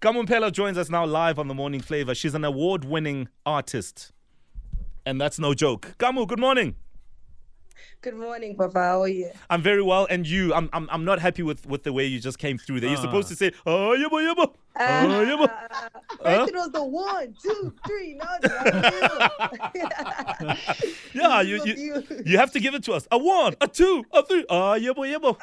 Kamo Mphela joins us now live on the Morning Flava. She's an award winning artist. And that's no joke. Kamo, good morning. Good morning, Papa. How are you? I'm very well, and you? I'm I'm, I'm not happy with, with the way you just came through there. You're supposed to say, oh, yabba, yabba. Oh, yabba. Uh, first it was the one, two, three. No, it's Yeah, you, you, you have to give it to us. A one, a two, a three. Oh, yabba, yabba.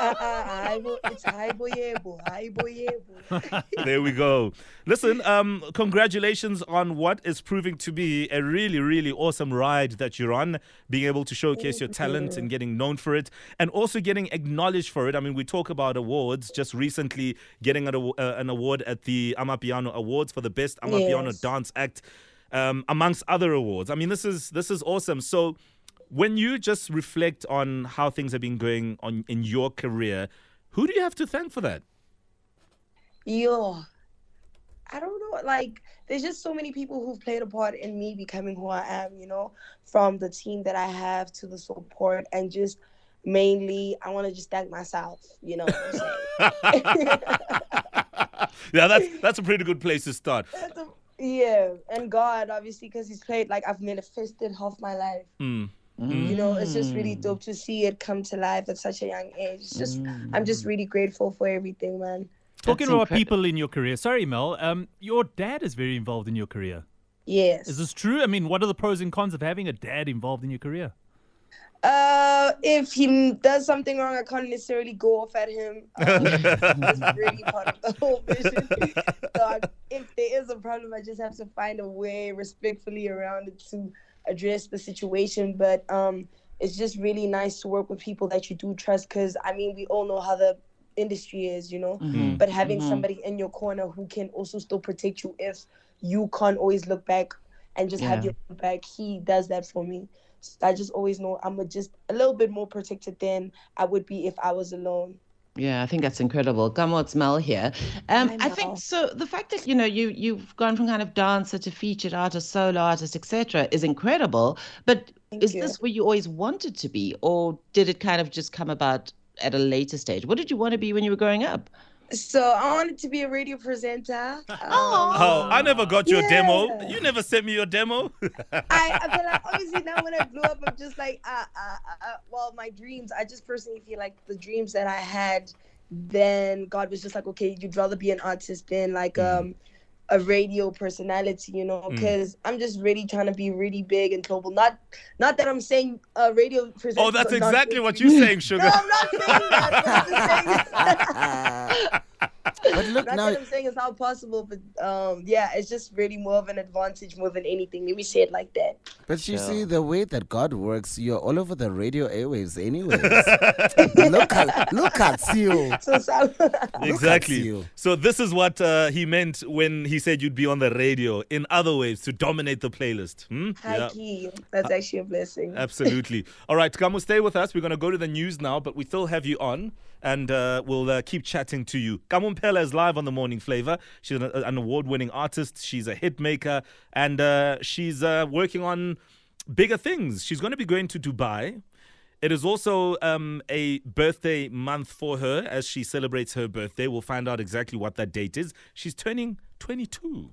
It's Haiboyebo. Haiboyebo. There we go. Listen, um, congratulations on what is proving to be a really, really awesome ride that you're on, being able to showcase your talent and getting known for it, and also getting acknowledged for it. I mean, we talk about awards. Just recently, getting an, uh, an award at the Amapiano Awards for the best Amapiano Yes. dance act, um, amongst other awards. I mean, this is this is awesome. So, when you just reflect on how things have been going on in your career, who do you have to thank for that? Yo, I don't know. Like, there's just so many people who've played a part in me becoming who I am, you know, from the team that I have to the support, and just mainly, I want to just thank myself, you know what I'm saying? yeah, that's that's a pretty good place to start. Yeah, and God, obviously, because He's played, like, I've manifested half my life. Mm. You know, it's just really Mm. dope to see it come to life at such a young age. It's just, I'm just really grateful for everything, man. Mm. Talking That's about incredible. people in your career. Sorry, Mel. Um, your dad is very involved in your career. Yes. Is this true? I mean, what are the pros and cons of having a dad involved in your career? Uh, if he does something wrong, I can't necessarily go off at him. Um, that's really part of the whole vision. So I, if there is a problem, I just have to find a way respectfully around it to address the situation. But um, it's just really nice to work with people that you do trust, because I mean, we all know how the industry is, you know. Mm-hmm. But having somebody in your corner who can also still protect you if you can't always look back and just have your back, he does that for me. So I just always know I'm just a little bit more protected than I would be if I was alone. Yeah, I think that's incredible. Come on, Mel here. Um, I I, think so. The fact that you know you you've gone from kind of dancer to featured artist, solo artist, etc., is incredible. But Thank is you. this where you always wanted to be, or did it kind of just come about at a later stage? What did you want to be when you were growing up? So I wanted to be a radio presenter. Um, Oh, I never got your demo. You never sent me your demo. I, I feel like obviously now when I blew up, I'm just like, uh, uh, uh, well, my dreams. I just personally feel like the dreams that I had, then God was just like, okay, you'd rather be an artist than like um a radio personality, you know? Because I'm just really trying to be really big and global. Not, not that I'm saying a radio presenter. oh, that's exactly what you're saying, sugar. No. I'm not saying that. I'm just saying. But look Not now, that I'm saying it's not possible, but um, yeah, it's just really more of an advantage more than anything. Let me say it like that. but you see the way that God works, you're all over the radio airwaves, anyways. look at look at you. So, so Exactly. you. So this is what uh, he meant when he said you'd be on the radio. In other ways, to dominate the playlist. Hmm? high key, that's actually a blessing. Absolutely. All right, Kamo, stay with us. We're going to go to the news now, but we still have you on, and uh, we'll uh, keep chatting to you. Kamo Mphela is live on the Morning Flava. She's an, an award-winning artist. She's a hit maker, and uh, she's uh, working on bigger things. She's going to be going to Dubai. It is also um, a birthday month for her as she celebrates her birthday. We'll find out exactly what that date is. She's turning 22.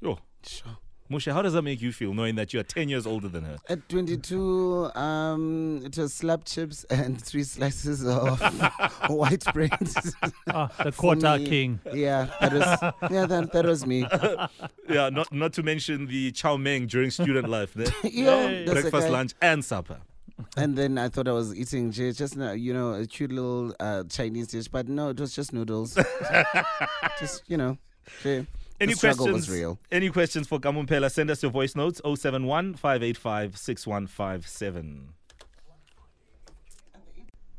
Yo. Musha, how does that make you feel knowing that you're 10 years older than her? At 22, um, it was slab chips and three slices of white bread. Ah, the quarter king. Yeah, that was yeah, that, that was me. Yeah, not not to mention the chow mein during student life. The Yo, that's the breakfast, lunch, and supper. And then I thought I was eating j- just you know a cute little uh, Chinese dish, but no, it was just noodles. just you know, j- Any the struggle questions? was real. Any questions for Kamo Mphela? Send us your voice notes 071 585 6157.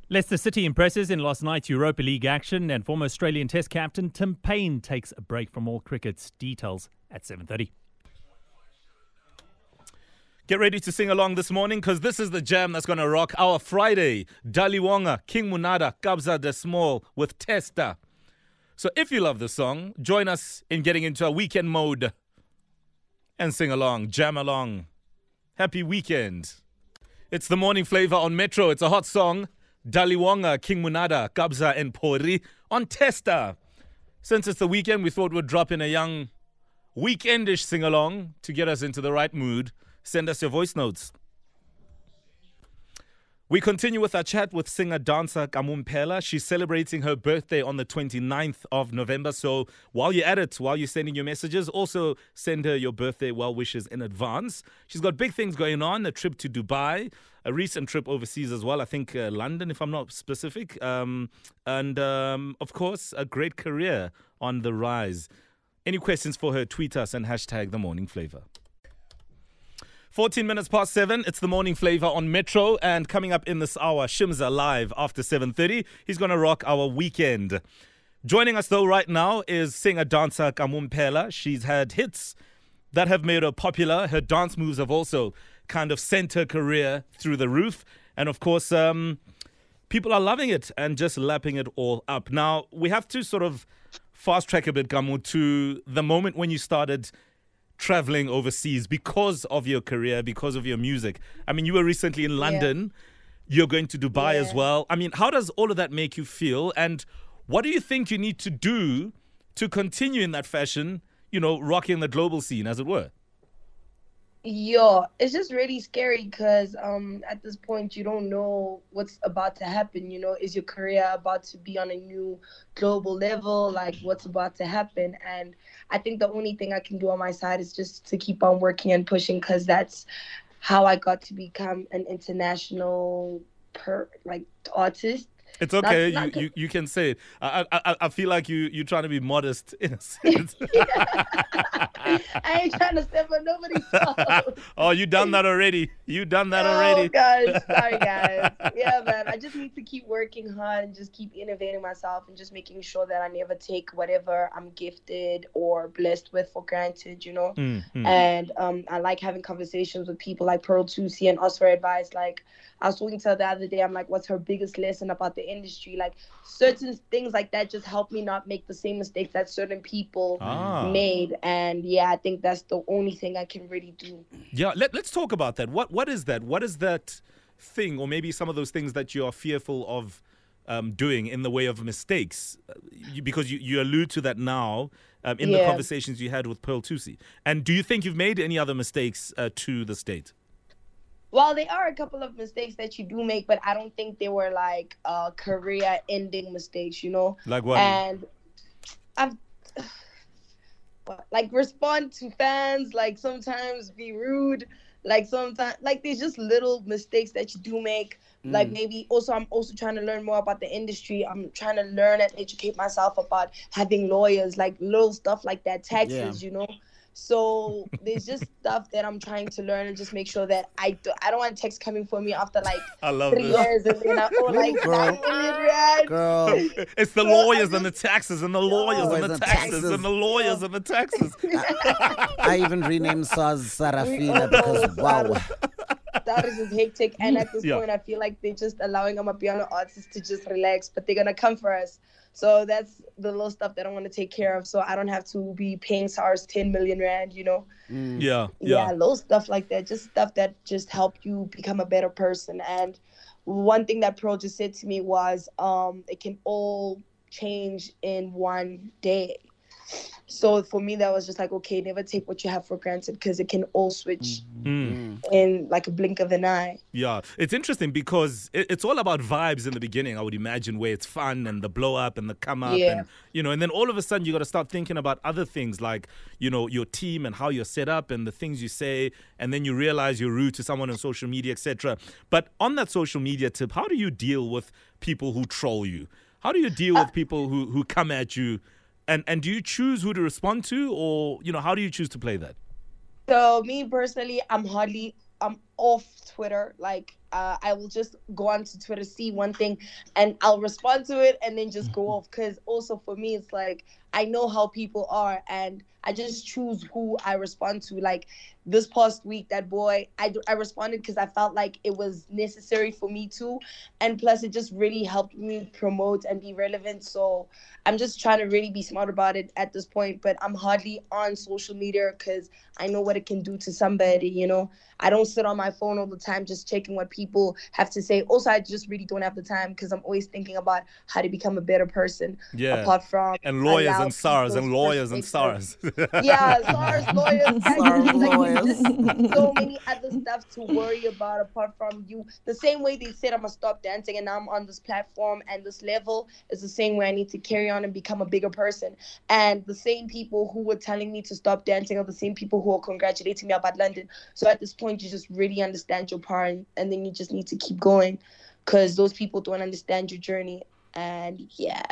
Leicester City impresses in last night's Europa League action, and former Australian Test captain Tim Paine takes a break from all cricket's details at 7:30. Get ready to sing along this morning because this is the jam that's going to rock our Friday. Daliwonga, King Monada, Kabza de Small with Testa. So if you love the song, join us in getting into a weekend mode and sing along, jam along. Happy weekend. It's the morning flava on Metro. It's a hot song. Daliwonga, King Monada, Kabza and Pori on Testa. Since it's the weekend, we thought we'd drop in a young weekendish sing along to get us into the right mood. Send us your voice notes. We continue with our chat with singer dancer Kamo Mphela. She's celebrating her birthday on the 29th of November. So while you're at it, while you're sending your messages, also send her your birthday well wishes in advance. She's got big things going on a trip to Dubai, a recent trip overseas as well. I think uh, London, if I'm not specific. Um, and um, of course, a great career on the rise. Any questions for her? Tweet us and hashtag the morning flava. 14 minutes past 7 it's the morning flava on metro and coming up in this hour shimza live after 7.30 he's going to rock our weekend. Joining us though right now is singer dancer kamo mphela she's had hits that have made her popular. Her dance moves have also kind of sent her career through the roof. And of course um, people are loving it and just lapping it all up. Now we have to sort of fast track a bit Kamo to the moment when you started traveling overseas because of your career, because of your music. I mean, you were recently in London. You're going to Dubai as well. I mean, how does all of that make you feel? And what do you think you need to do to continue in that fashion, you know, rocking the global scene, as it were? Yo, it's just really scary because um at this point you don't know what's about to happen. You know, is your career about to be on a new global level? Like what's about to happen? And I think the only thing I can do on my side is just to keep on working and pushing because that's how I got to become an international per like artist. It's okay. not you, you, you can say it. I, I, I- feel like you, you're trying to be modest in a sense. I ain't trying to step on nobody's toes. oh, you done that already. You done that oh, already. guys, sorry guys. Yeah, man. I just need to keep working hard and just keep innovating myself and just making sure that I never take whatever I'm gifted or blessed with for granted, you know. Mm, mm. And um, I like having conversations with people like Pearl Thusi and us for advice. Like I was talking to her the other day. I'm like, what's her biggest lesson about the industry? Like certain things like that just help me not make the same mistakes that certain people Ah. made. And yeah, I think that's the only thing I can really do. Yeah, let, let's talk about that. What what is that? What is that thing, or maybe some of those things that you are fearful of um, doing in the way of mistakes? Uh, you, because you, you allude to that now um, in the conversations you had with Pearl Thusi. And do you think you've made any other mistakes uh, to the state? Well, there are a couple of mistakes that you do make, but I don't think they were like uh, career-ending mistakes, you know. Like what? And I've like respond to fans, like sometimes be rude, like sometimes like there's just little mistakes that you do make. Like maybe also I'm also trying to learn more about the industry. I'm trying to learn and educate myself about having lawyers, like little stuff like that, taxes, you know. So there's just stuff that I'm trying to learn and just make sure that I do, I don't want text coming for me after like I love three this. years and then I owe like Girl. nine million. Girl, It's the Well, I lawyers and the taxes and the lawyers and the taxes taxes. and the lawyers and the taxes. I even renamed Saz Sarafina because oh, wow. That is just hectic. And at this Yeah. point, I feel like they're just allowing amapiano artists to just relax, but they're gonna come for us. So that's the little stuff that I want to take care of, so I don't have to be paying SARS 10 million rand. You know, Mm. Yeah, yeah, yeah. little stuff like that, just stuff that just help you become a better person. And one thing that Pearl just said to me was, um, it can all change in one day. So for me, that was just like, okay, never take what you have for granted because it can all switch Mm. in like a blink of an eye. Yeah, it's interesting because it, it's all about vibes in the beginning. I would imagine where it's fun and the blow up and the come up, Yeah. and you know, and then all of a sudden you got to start thinking about other things like you know your team and how you're set up and the things you say, and then you realize you're rude to someone on social media, etc. But on that social media tip, how do you deal with people who troll you? How do you deal with people who who come at you? And, and do you choose who to respond to, or you know, how do you choose to play that? So me personally, I'm hardly I'm off Twitter. Like uh, I will just go on to Twitter, see one thing, and I'll respond to it, and then just go off. Because also for me, it's like I know how people are, and I just choose who I respond to. Like this past week, that boy, I I responded because I felt like it was necessary for me to, and plus it just really helped me promote and be relevant. So I'm just trying to really be smart about it at this point. But I'm hardly on social media because I know what it can do to somebody. You know, I don't sit on my phone all the time just checking what people have to say. Also, I just really don't have the time because I'm always thinking about how to become a better person. Yeah. Apart from And lawyers and SARS and lawyers and perspective. SARS. yeah, SARS, lawyers, SARS, lawyers. so many other stuff to worry about apart from you. The same way they said I'm gonna stop dancing and now I'm on this platform and this level is the same way I need to carry on and become a bigger person. And the same people who were telling me to stop dancing are the same people who are congratulating me about London. So at this point, you just really understand your part and then you just need to keep going because those people don't understand your journey. And yeah.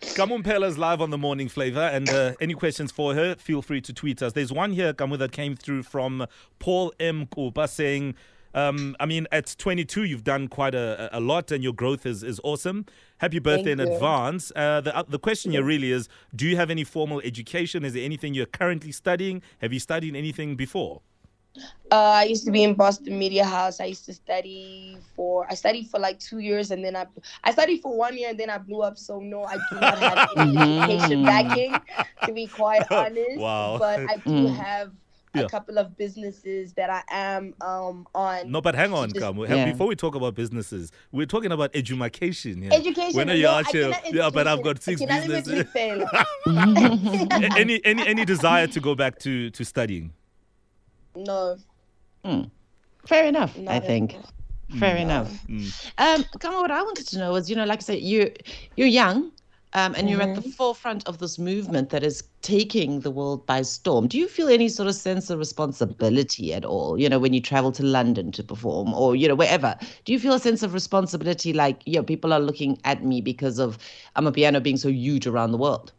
Kamun is live on the morning flava, and uh, any questions for her, feel free to tweet us. There's one here, Kamo, that came through from Paul M. Kupa saying, um, I mean, at 22, you've done quite a, a lot, and your growth is, is awesome. Happy birthday Thank in you. advance. Uh, the, uh, the question here really is Do you have any formal education? Is there anything you're currently studying? Have you studied anything before? Uh, I used to be in Boston Media House. I used to study for I studied for like two years and then I I studied for one year and then I blew up. So no, I do not have any education backing, to be quite honest. Wow. But I do Mm. have Yeah. a couple of businesses that I am um on. No, but hang on, Just- Kamo. Yeah. Before we talk about businesses, we're talking about education. Yeah. Education. When are you I out here? Yeah, but I've got six I cannot even businesses. fail. Any any any desire to go back to to studying? No, Fair enough, not I think. all. Fair enough. Mm. Um, Kamo, what I wanted to know was, you know, like I said, you you're young, um, and you're at the forefront of this movement that is taking the world by storm. Do you feel any sort of sense of responsibility at all? You know, when you travel to London to perform, or you know, wherever, do you feel a sense of responsibility? Like, yeah, people are looking at me because of amapiano being so huge around the world.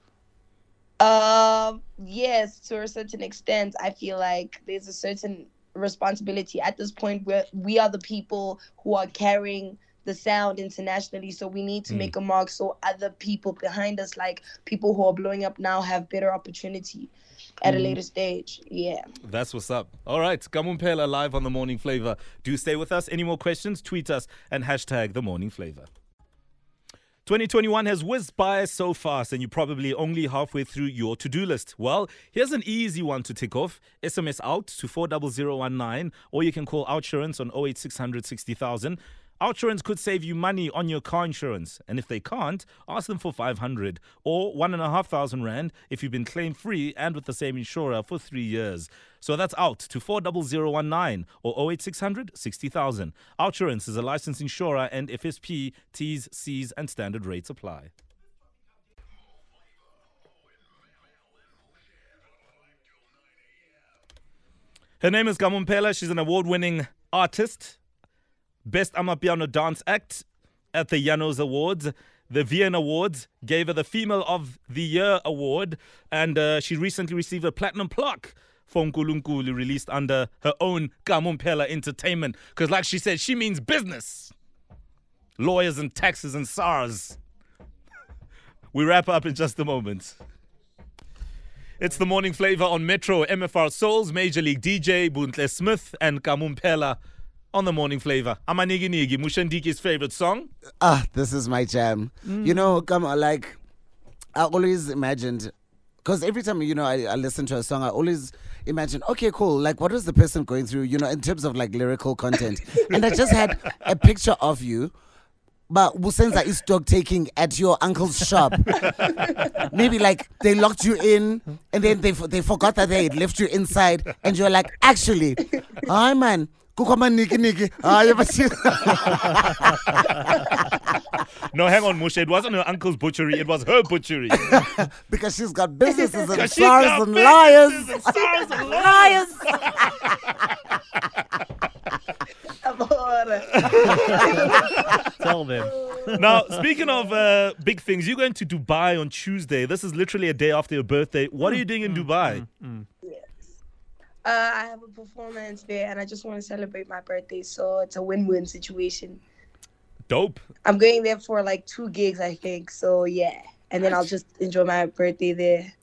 Um, yes, to a certain extent, I feel like there's a certain responsibility at this point where we are the people who are carrying the sound internationally. So we need to Mm. make a mark so other people behind us, like people who are blowing up now, have better opportunity at a later stage. Yeah. That's what's up. All right, Kamo Mphela live on the Morning Flava. Do stay with us. Any more questions? Tweet us and hashtag the Morning Flava. 2021 has whizzed by so fast, and you're probably only halfway through your to do list. Well, here's an easy one to tick off. SMS out to 40019, or you can call Outsurance on 08600 60000. Outsurance could save you money on your car insurance, and if they can't, ask them for 500 or 1,500 Rand if you've been claim free and with the same insurer for three years. So that's out to 40019 or 08600 60000. Outsurance is a licensed insurer and FSP, T's, C's, and standard rates apply. Her name is Kamo Mphela. She's an award winning artist, Best Amapiano Dance Act at the Janos Awards. The Vienna Awards gave her the Female of the Year award, and uh, she recently received a platinum plaque for Nkulunkulu, released under her own Kamo Mphela Entertainment. Because, like she said, she means business, lawyers and taxes and SARS. we wrap up in just a moment. It's the morning flava on Metro, MFR Souls, Major League DJz, Bontle Smith, and Kamo Mphela on the morning flava. Amanigi Nigi, Mushandiki's favorite song. Ah, this is my jam. You know, come on, like I always imagined, because every time you know I, I listen to a song, I always imagine, okay, cool. Like, what is the person going through? You know, in terms of like lyrical content, and I just had a picture of you. But Busenza is dog taking at your uncle's shop. Maybe like they locked you in and then they f- they forgot that they had left you inside and you're like, actually, hi man, kukoma niki niki. Hayi, but you- No, hang on, Musha. It wasn't her uncle's butchery, it was her butchery. because she's got businesses and She stars got and businesses liars. and stars and liars. Tell them. now, speaking of uh, big things, you're going to Dubai on Tuesday. This is literally a day after your birthday. What are you doing in mm, Dubai? Mm, mm. Uh, I have a performance there and I just want to celebrate my birthday. So it's a win win situation. Dope. I'm going there for like two gigs, I think. So yeah. And then I'll just enjoy my birthday there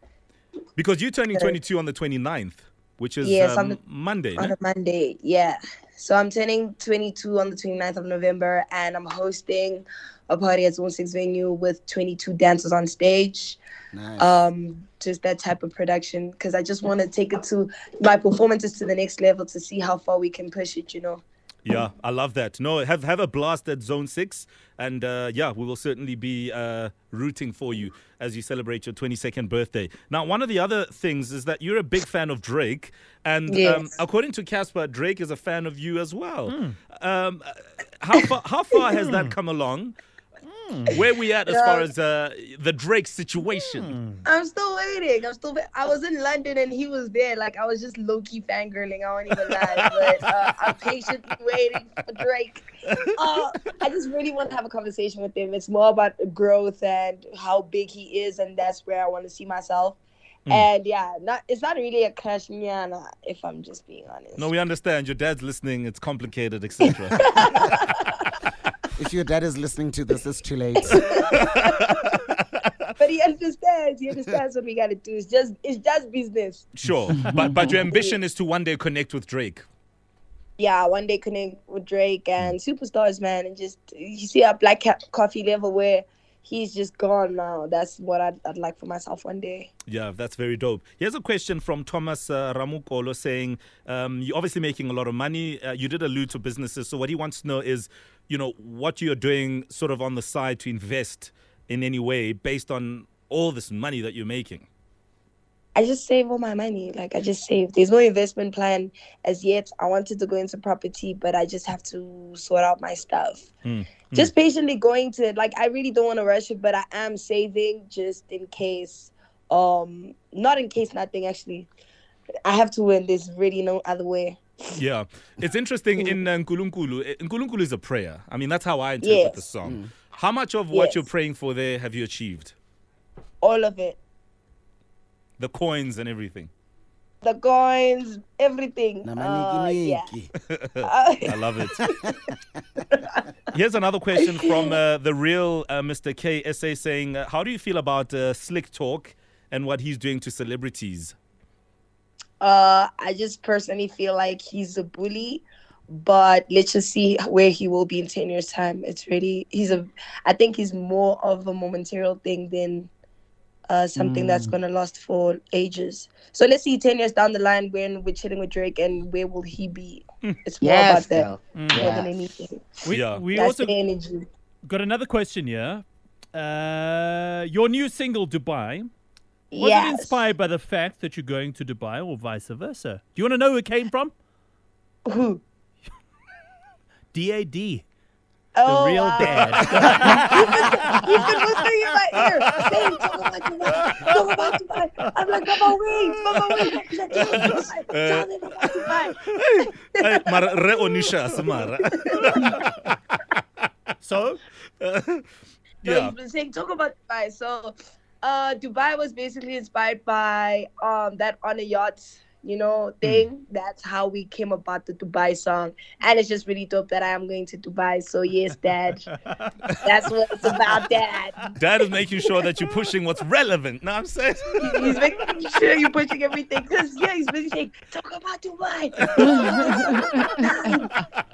Because you're turning 22 on the 29th, which is Yes, um, on the- Monday. on no? a Monday. Yeah. So I'm turning 22 on the 29th of November and I'm hosting a party at Zone 6 venue with 22 dancers on stage. Nice. Um, just that type of production because I just want to take it to my performances to the next level to see how far we can push it, you know. Yeah, I love that. No, have have a blast at Zone Six, and uh, yeah, we will certainly be uh, rooting for you as you celebrate your 22nd birthday. Now, one of the other things is that you're a big fan of Drake, and um, according to Cassper, Drake is a fan of you as well. Um, how far how far has that come along? Where we at as Yeah. far as uh, the Drake situation? I'm still waiting. I'm still. I was in London and he was there. Like I was just low key fangirling. I won't even lie, but uh, I'm patiently waiting for Drake. Uh, I just really want to have a conversation with him. It's more about growth and how big he is, and that's where I want to see myself. Mm. And yeah, not it's not really a crush, nyana, if I'm just being honest. No, we understand. Your dad's listening. It's complicated, etc. If your dad is listening to this, it's too late. but he understands. He understands what we gotta do. It's just it's just business. sure, but but your ambition is to one day connect with Drake. yeah, one day connect with Drake and superstars, man, and just you see a black Ca- coffee level where he's just gone now. That's what I'd, I'd like for myself one day. Yeah, that's very dope. Here's a question from Thomas uh, Ramukolo saying, um, You're obviously making a lot of money. Uh, you did allude to businesses. So, what he wants to know is, you know, what you're doing sort of on the side to invest in any way based on all this money that you're making. I just save all my money. Like I just save. There's no investment plan as yet. I wanted to go into property, but I just have to sort out my stuff. Mm, Just patiently going to like I really don't want to rush it, but I am saving just in case. Um, not in case nothing actually. I have to win. There's really no other way. Yeah. It's interesting in uh, Nkulunkulu. uh, Nkulunkulu is a prayer. I mean, that's how I interpret Yes. the song. How much of what Yes. you're praying for there have you achieved? All of it. The coins and everything. the coins, everything. Na Uh, yeah. I love it. Here's another question from uh, the real uh, Mr. KSA saying, uh, How do you feel about uh, Slik Talk and what he's doing to celebrities? Uh, I just personally feel like he's a bully, but let's just see where he will be in ten years' time. It's really he's a. I think he's more of a momentary thing than uh, something that's Mm. gonna last for ages. So let's see ten years down the line when we're chilling with Drake and where will he be? It's more Yes, about that girl. more Yeah. than anything. We, Yeah. we That's also the energy. got another question here. Uh, your new single, Dubai, was yes. it inspired by the fact that you're going to Dubai or vice versa? Do you want to know who it came from? Who? DAD, the Oh, real wow. dad. He's been whispering in my ear, saying, "Talk about Dubai, talk about Dubai." I'm like, "I'm away, I'm away." He's like, "Tell them about- tell about Dubai." Hey, mara re onisha samara. so, So Yeah. he's been saying, "Talk about Dubai." So, uh, Dubai was basically inspired by um that on a yacht, you know, thing. That's how we came about the Dubai song, and it's just really dope that I am going to Dubai. So yes, Dad, that's what it's about, Dad. Dad is making sure that you're pushing what's relevant. No, I'm saying? He's making sure you're pushing everything. Cause yeah, he's been saying, talk about Dubai.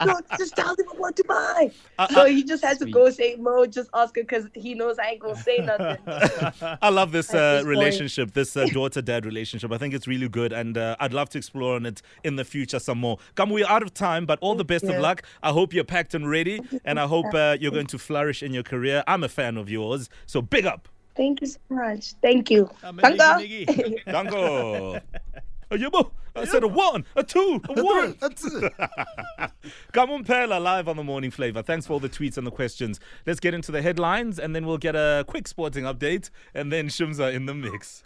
no, just tell them about Dubai. I- So he just has to go say, Mo, just ask her because he knows I ain't gonna say nothing. I love this uh, this point. relationship, this uh, daughter dad relationship. I think it's really good, and uh, I'd love to explore on it in the future some more. Come, we're out of time, but all the best of luck. I hope you're packed and ready, and I hope uh, you're going to flourish in your career. I'm a fan of yours, so big up. Thank you so much. Thank you. I'm a Thank niggy, you. niggy. Dango. A yebo. I said a one, a two, a one. That's it. Kamo Mphela live on the morning flava. Thanks for all the tweets and the questions. Let's get into the headlines and then we'll get a quick sporting update and then Shimza in the mix.